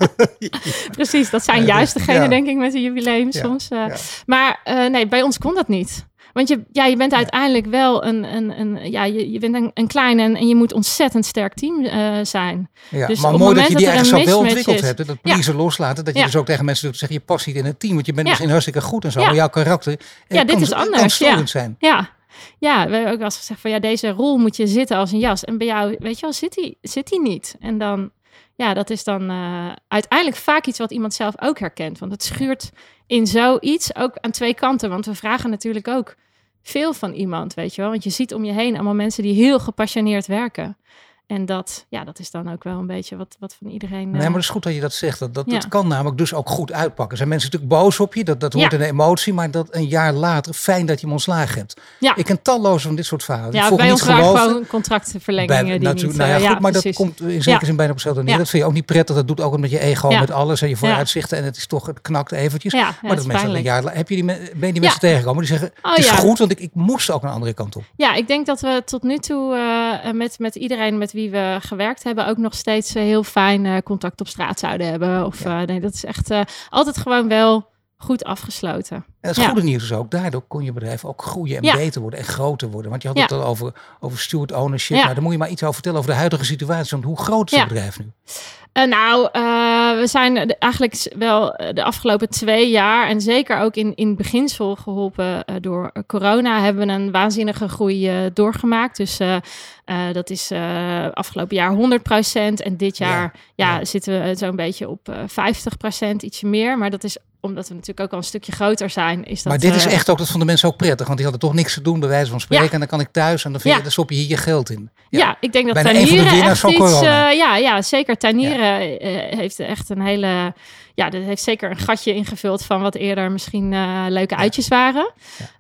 precies, dat zijn juist degene, denk ik, met een jubileum soms. Uh, maar uh, nee, bij ons kon dat niet. Want je, ja, je bent uiteindelijk wel een, een, een ja, je, je bent een, een klein en, en je moet ontzettend sterk team uh, zijn. Ja, dus maar mooi dat je die eigenlijk zo wel ontwikkeld hebt. Dat pleasen ja. loslaten. Dat je dus ook tegen mensen doet zeggen, je past niet in het team. Want je bent misschien hartstikke goed en zo. Maar jouw karakter ja, dit is anders. ja. zijn. Ja. Ja, we hebben ook wel eens gezegd van ja, deze rol moet je zitten als een jas. En bij jou, weet je wel, zit hij zit die niet. En dan, ja, dat is dan uh, uiteindelijk vaak iets wat iemand zelf ook herkent. Want het schuurt in zoiets ook aan twee kanten. Want we vragen natuurlijk ook veel van iemand, weet je wel. Want je ziet om je heen allemaal mensen die heel gepassioneerd werken. En dat, ja, dat is dan ook wel een beetje wat, wat van iedereen. Nee, maar eh, het is goed dat je dat zegt. Dat, dat, Ja. dat kan namelijk dus ook goed uitpakken. Er zijn mensen natuurlijk boos op je, dat, dat hoort Ja. in de emotie. Maar dat een jaar later, fijn dat je hem ontslagen hebt. Ja. Ik ken talloze van dit soort verhalen. ja, bij ons waren gewoon contractverlengingen Bij, die niet... nou ja, eh, goed, maar dat komt in zekere zin bijna op hetzelfde neer. Dat vind je ook niet prettig. Dat doet ook met je ego, met alles. En je vooruitzichten. En het is toch, het knakt eventjes. Maar dat mensen een jaar Heb je die, ben je die mensen tegengekomen die zeggen, Oh, het is goed, want ik, ik moest ook een andere kant op. Ja, ik denk dat we tot nu toe eh, met, met iedereen met wie we gewerkt hebben ook nog steeds eh, heel fijn eh, contact op straat zouden hebben. Of Ja. eh, nee, dat is echt altijd gewoon wel goed afgesloten. En het Ja. goede nieuws is ook, daardoor kon je bedrijf ook groeien en Ja. beter worden en groter worden. Want je had Ja. het al over, over steward ownership. Nou, daar moet je maar iets over vertellen over de huidige situatie. Want hoe groot is het bedrijf nu? Eh, nou, we zijn eigenlijk wel eh, de afgelopen twee jaar en zeker ook in, in beginsel geholpen eh, door corona, hebben we een waanzinnige groei eh, doorgemaakt. Dus eh, eh, dat is eh, afgelopen jaar 100% en dit jaar ja, ja. zitten we zo'n beetje op eh 50%, ietsje meer. Maar dat is omdat we natuurlijk ook al een stukje groter zijn. Is dat, maar dit is eh, echt ook, dat vonden mensen ook prettig. Want die hadden toch niks te doen, bij wijze van spreken. Ja. En dan kan ik thuis en dan, vind je, Ja. dan stop je hier je geld in. Ja. ik denk dat Bijna de echt iets... eh, ja, ja, zeker. Tuinieren eh, heeft echt een hele... Ja, dat heeft zeker een gatje ingevuld van wat eerder misschien leuke uitjes waren.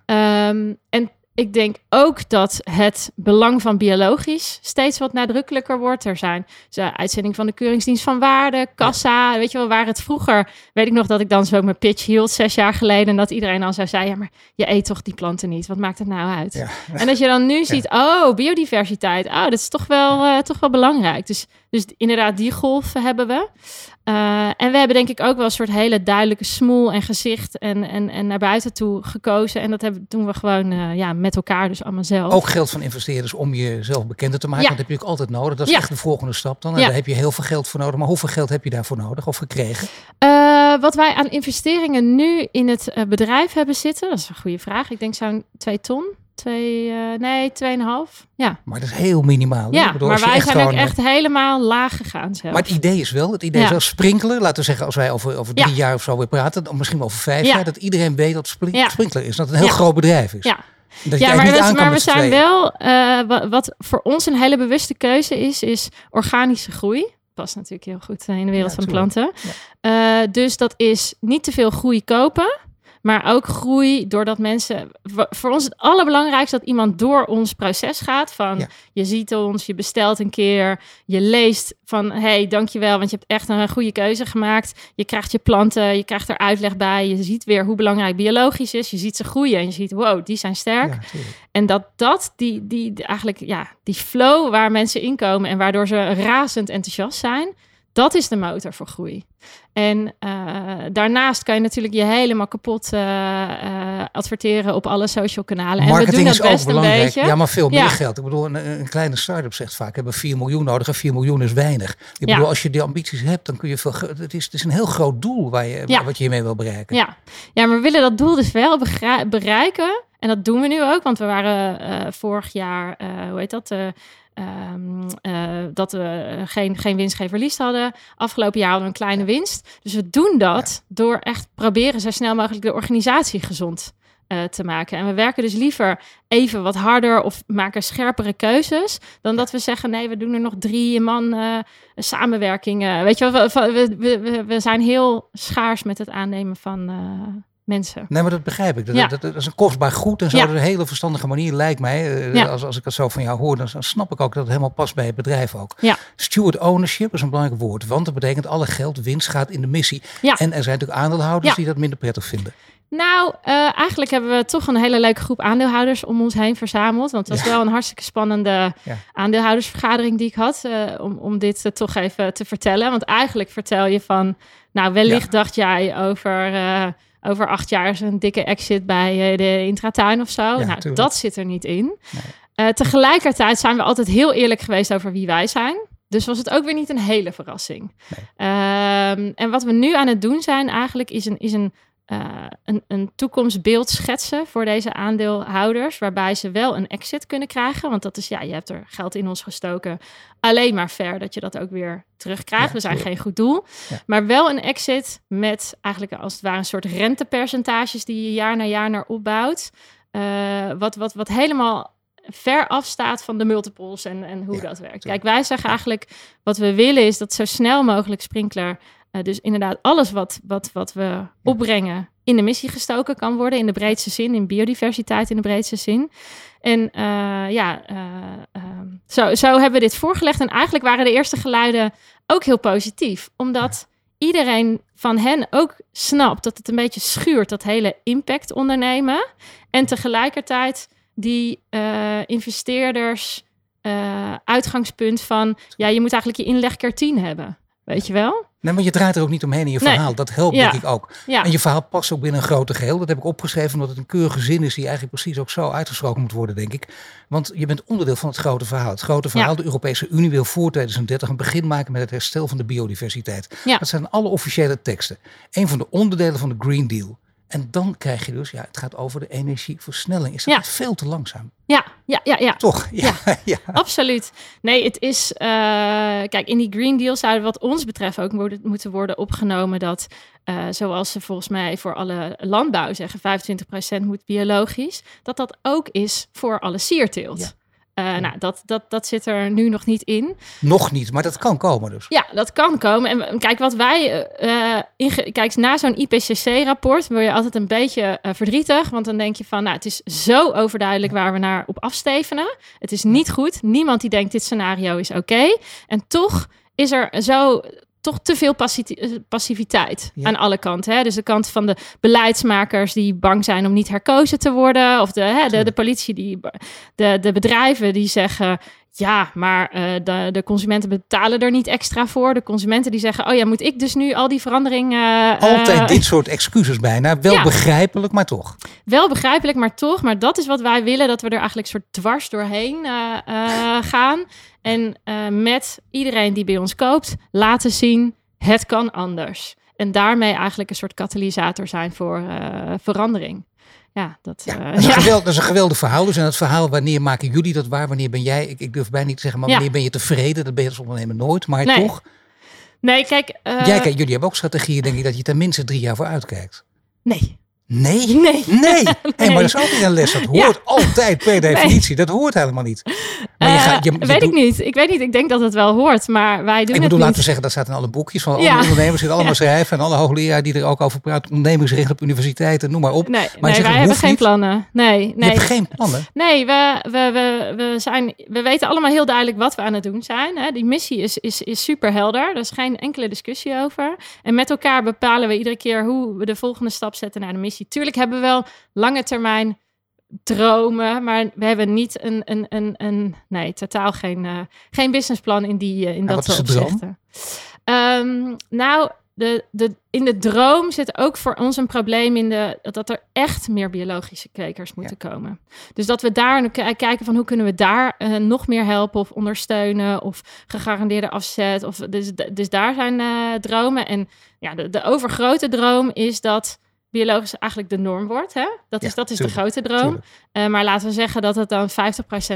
Ehm, en ik denk ook dat het belang van biologisch steeds wat nadrukkelijker wordt. Er zijn de uitzending van de Keuringsdienst van Waarde, Kassa. Weet je wel, waar het vroeger... Weet ik nog dat ik dan zo mijn pitch hield zes jaar geleden... en dat iedereen dan zou zeggen... ja, maar je eet toch die planten niet? Wat maakt het nou uit? Ja. En dat je dan nu ziet, oh, biodiversiteit. Oh, dat is toch wel, eh, toch wel belangrijk. Dus, dus inderdaad, die golf hebben we. Eh, en we hebben denk ik ook wel een soort hele duidelijke smoel en gezicht en, en, en naar buiten toe gekozen. En dat hebben, doen we gewoon eh, ja, met elkaar, dus allemaal zelf. Ook geld van investeerders om jezelf bekender te maken. Ja. Dat heb je ook altijd nodig. Dat is Ja. echt de volgende stap dan. En Ja. daar heb je heel veel geld voor nodig. Maar hoeveel geld heb je daarvoor nodig of gekregen? Eh, wat wij aan investeringen nu in het bedrijf hebben zitten, dat is een goede vraag. Ik denk zo'n twee ton. Twee, eh, nee, tweeënhalf. Ja, Maar dat is heel minimaal. ja bedoel, maar wij zijn gewoon, ook eh, echt helemaal laag gegaan zelf. Maar het idee is wel, het idee is wel sprinkelen. Laten we zeggen, als wij over, over drie Ja. jaar of zo weer praten, of misschien wel over vijf Ja. jaar, dat iedereen weet dat sprinkler is. Dat het een heel groot bedrijf is. Ja. Dat Ja, maar, we, maar we zijn wel, eh, wa- wat, voor ons een hele bewuste keuze is, is organische groei. Past natuurlijk heel goed eh, in de wereld Ja, van planten. Eh, dus dat is niet te veel groei kopen, maar ook groei doordat mensen. Voor ons het allerbelangrijkste dat iemand door ons proces gaat. Van Ja. je ziet ons, je bestelt een keer, je leest van hey, dankjewel, want je hebt echt een goede keuze gemaakt. Je krijgt je planten, je krijgt er uitleg bij, je ziet weer hoe belangrijk biologisch is. Je ziet ze groeien en je ziet wow, die zijn sterk. Ja. En dat dat, die, die, die- eigenlijk, ja, die flow waar mensen in komen en waardoor ze razend enthousiast zijn, dat is de motor voor groei. En eh, daarnaast kan je natuurlijk je helemaal kapot eh, eh, adverteren op alle social kanalen. en we Marketing doen dat is ook een belangrijk. beetje. Ja, maar veel meer Ja. geld. Ik bedoel, een, een kleine start-up zegt vaak, hebben 4 miljoen nodig en 4 miljoen is weinig. Ik Ja. bedoel, als je die ambities hebt, dan kun je veel... Het is, het is een heel groot doel waar je, Ja. wat je hiermee wil bereiken. Ja. ja, maar we willen dat doel dus wel bereiken. En dat doen we nu ook, want we waren vorig jaar, hoe heet dat? Eh, ehm, eh, dat we geen, geen winst, geen verlies hadden. Afgelopen jaar hadden we een kleine winst. Dus we doen dat door echt proberen zo snel mogelijk de organisatie gezond eh, te maken. En we werken dus liever even wat harder of maken scherpere keuzes. Dan dat we zeggen, nee, we doen er nog drie man eh samenwerkingen. Weet je wel, we, we, we, we- zijn heel schaars met het aannemen van mensen. Nee, maar dat begrijp ik. Dat, Ja. dat, dat is een kostbaar goed en zo. Ja. Dat is een hele verstandige manier, lijkt mij. Eh, Ja. als, als ik het zo van jou hoor, dan, dan snap ik ook dat het helemaal past bij het bedrijf ook. Ja. Steward ownership is een belangrijk woord. Want dat betekent alle geld, winst gaat in de missie. Ja. En er zijn natuurlijk aandeelhouders die dat minder prettig vinden. Nou, eh, eigenlijk hebben we toch een hele leuke groep aandeelhouders om ons heen verzameld. Want het was wel een hartstikke spannende aandeelhoudersvergadering die ik had. eh, om, om dit toch even te vertellen. Want eigenlijk vertel je van, nou wellicht dacht jij over, over acht jaar is een dikke exit bij eh, de Intratuin of zo. nou, tuurlijk. dat zit er niet in. Eh, tegelijkertijd zijn we altijd heel eerlijk geweest over wie wij zijn. Dus was het ook weer niet een hele verrassing. Ehm, en wat we nu aan het doen zijn eigenlijk is een, is een, eh, een, een toekomstbeeld schetsen voor deze aandeelhouders. Waarbij ze wel een exit kunnen krijgen. Want dat is, ja, je hebt er geld in ons gestoken. Alleen maar fair dat je dat ook weer terugkrijgt. Ja, we zijn geen goed doel. Ja. Maar wel een exit met eigenlijk als het ware een soort rentepercentages die je jaar na jaar naar opbouwt. Eh, wat, wat, wat helemaal ver afstaat van de multiples en, en hoe dat werkt. Kijk, wij zeggen eigenlijk wat we willen is dat zo snel mogelijk sprinkler, uh, dus inderdaad alles wat, wat, wat we opbrengen in de missie gestoken kan worden, in de breedste zin, in biodiversiteit in de breedste zin. En uh, ja, zo, zo hebben we dit voorgelegd. En eigenlijk waren de eerste geluiden ook heel positief, omdat iedereen van hen ook snapt dat het een beetje schuurt, dat hele impact ondernemen. En tegelijkertijd die investeerders uitgangspunt van, ja, je moet eigenlijk je inlegkeer 10 hebben. Weet je wel? Nee, maar je draait er ook niet omheen in je verhaal. Dat helpt denk ik ook. Ja. En je verhaal past ook binnen een grote geheel. Dat heb ik opgeschreven omdat het een keurige zin is die eigenlijk precies ook zo uitgesproken moet worden, denk ik. Want je bent onderdeel van het grote verhaal. Het grote verhaal, de Europese Unie wil voor 2030 een begin maken met het herstel van de biodiversiteit. Dat zijn alle officiële teksten. Een van de onderdelen van de Green Deal. En dan krijg je dus, ja, het gaat over de energieversnelling. Is dat ja. veel te langzaam? Ja, ja, ja, ja. Toch? Ja, ja. absoluut. Nee, het is, uh, kijk, in die Green Deal zouden wat ons betreft ook moeten worden opgenomen dat, uh, zoals ze volgens mij voor alle landbouw zeggen, 25% moet biologisch, dat dat ook is voor alle sierteelt. Uh, nou, dat, dat, dat zit er nu nog niet in. Nog niet, maar dat kan komen dus. Ja, dat kan komen. En kijk, wat wij... Uh, kijk, na zo'n IPCC-rapport word je altijd een beetje uh, verdrietig. Want dan denk je van, nou, het is zo overduidelijk waar we naar op afstevenen. Het is niet goed. Niemand die denkt, dit scenario is oké. En toch is er zo toch te veel eh, passiviteit aan alle kanten. Hè? Dus de kant van de beleidsmakers die bang zijn om niet herkozen te worden. Of de, hè, de, de politie, die, de, de bedrijven die zeggen... Ja, maar uh, de, de, consumenten betalen er niet extra voor. De consumenten die zeggen, oh ja, moet ik dus nu al die veranderingen... Uh, Altijd dit soort excuses bijna. Wel begrijpelijk, maar toch. Wel begrijpelijk, maar toch. Maar dat is wat wij willen, dat we er eigenlijk soort dwars doorheen gaan. En met iedereen die bij ons koopt, laten zien, het kan anders. En daarmee eigenlijk een soort katalysator zijn voor verandering ja, dat, ja, uh, dat, is ja. geweld, dat, is een geweldig verhaal. Dus en het verhaal, wanneer maken jullie dat waar? Wanneer ben jij, ik, ik durf bijna niet te zeggen, maar wanneer ben je tevreden? Dat ben je als ondernemer nooit, maar nee. toch. Nee, kijk. Uh, jij, kijk, jullie hebben ook strategieën, denk ik, dat je tenminste drie jaar voor uitkijkt. Nee. Nee? Nee. Nee. nee. Hey, maar dat is altijd een les. Dat hoort ja. altijd per definitie. Nee. Dat hoort helemaal niet. Maar je gaat, je, je weet doet... ik niet. Ik weet niet. Ik denk dat het wel hoort. Maar wij doen ik bedoel, het laten niet. we zeggen, dat staat in alle boekjes van alle ondernemers. zitten allemaal schrijven. En alle hoogleraren die er ook over praten. Ondernemingsrecht op universiteiten, noem maar op. Nee, maar nee wij hebben geen niet. plannen. Nee, nee. Je hebt geen plannen? Nee, we, we, we, we, zijn, we weten allemaal heel duidelijk wat we aan het doen zijn. Hè. Die missie is, is, is super helder. Er is geen enkele discussie over. En met elkaar bepalen we iedere keer hoe we de volgende stap zetten naar de missie. Tuurlijk hebben we wel lange termijn dromen, maar we hebben niet een, een, een, een nee, totaal geen, uh, geen businessplan in, die, uh, in en dat opzichten. Um, nou, de, de, in de droom zit ook voor ons een probleem in de, dat er echt meer biologische kwekers moeten ja. komen. Dus dat we daar kijken van hoe kunnen we daar uh, nog meer helpen of ondersteunen of gegarandeerde afzet. Of, dus, dus daar zijn uh, dromen. En ja, de, de overgrote droom is dat biologisch eigenlijk de norm wordt. Hè? Dat is, ja, dat is de grote droom. Uh, maar laten we zeggen dat het dan 50%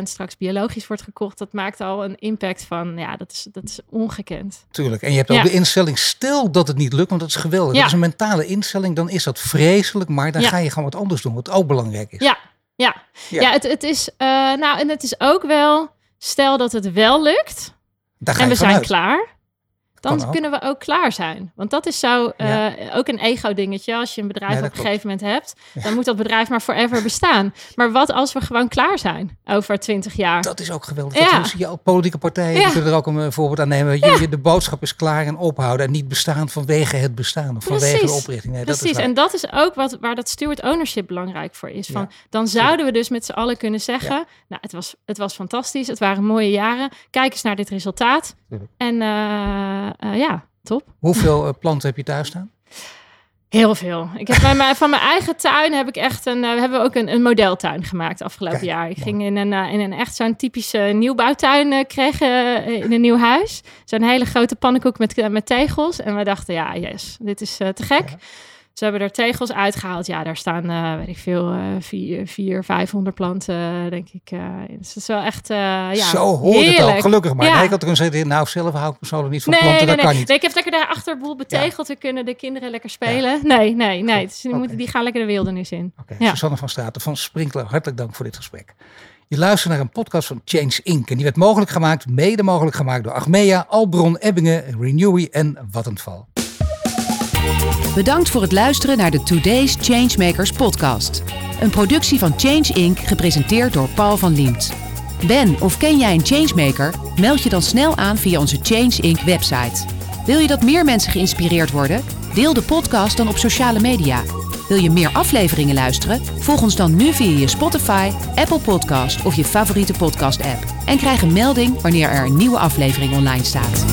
straks biologisch wordt gekocht. Dat maakt al een impact van, ja, dat is, dat is ongekend. Tuurlijk. En je hebt ook ja. de instelling, stel dat het niet lukt, want dat is geweldig. Dat is een mentale instelling, dan is dat vreselijk. Maar dan ga je gewoon wat anders doen, wat ook belangrijk is. Ja, ja. ja. het, het is, uh, nou, en het is ook wel, stel dat het wel lukt. en we zijn klaar dan kunnen we ook klaar zijn. Want dat is zo uh, ja. ook een ego-dingetje. Als je een bedrijf nee, op een gegeven moment hebt, ja. dan moet dat bedrijf maar forever bestaan. Maar wat als we gewoon klaar zijn over twintig jaar? Dat is ook geweldig. Ja. Dat je politieke partijen ja. kunnen er ook een voorbeeld aan nemen. Je, de boodschap is klaar en ophouden en niet bestaan vanwege het bestaan of vanwege de oprichting. Nee, Precies. Dat is en dat is ook wat, waar dat steward ownership belangrijk voor is. Van, dan zouden we dus met z'n allen kunnen zeggen, nou, het was, het was fantastisch, het waren mooie jaren. Kijk eens naar dit resultaat. En uh, uh, ja, top. Hoeveel uh, planten heb je thuis staan? Heel veel. Ik heb bij mij, van mijn eigen tuin heb ik echt een. Uh, we hebben ook een, een modeltuin gemaakt afgelopen Kijk, jaar. Ik ging in een, uh, in een echt zo'n typische nieuwbouwtuin uh, kregen in een nieuw huis. Zo'n hele grote pannenkoek met, met tegels. En we dachten, ja, yes, dit is te gek. Ja. Ze hebben er tegels uitgehaald. Ja, daar staan, uh, weet ik veel, uh, vier, vier, 500 planten, denk ik. Uh, het is wel echt, ja, Zo hoort heerlijk. het ook, gelukkig maar. Ja. Nee, ik had kunnen zeggen, nou, zelf hou ik persoonlijk niet van nee, planten, nee, dat kan niet. Nee, ik heb lekker daar achterboel betegeld. Ja. We kunnen de kinderen lekker spelen. Ja. Nee, nee, nee. Dus die, okay. moeten, die gaan lekker de wildernis in. Oké, okay. Susanne van Straten van Sprinkler, hartelijk dank voor dit gesprek. Je luistert naar een podcast van Change Inc. En die werd mogelijk gemaakt, mede mogelijk gemaakt door Achmea, Albron, Ebbingen, Renewy en Vattenfall. Bedankt voor het luisteren naar de Today's Changemakers podcast. Een productie van Change Inc. gepresenteerd door Paul van Liemt. Ben of ken jij een changemaker? Meld je dan snel aan via onze Change Inc. website. Wil je dat meer mensen geïnspireerd worden? Deel de podcast dan op sociale media. Wil je meer afleveringen luisteren? Volg ons dan nu via je Spotify, Apple Podcast of je favoriete podcast-app. En krijg een melding wanneer er een nieuwe aflevering online staat.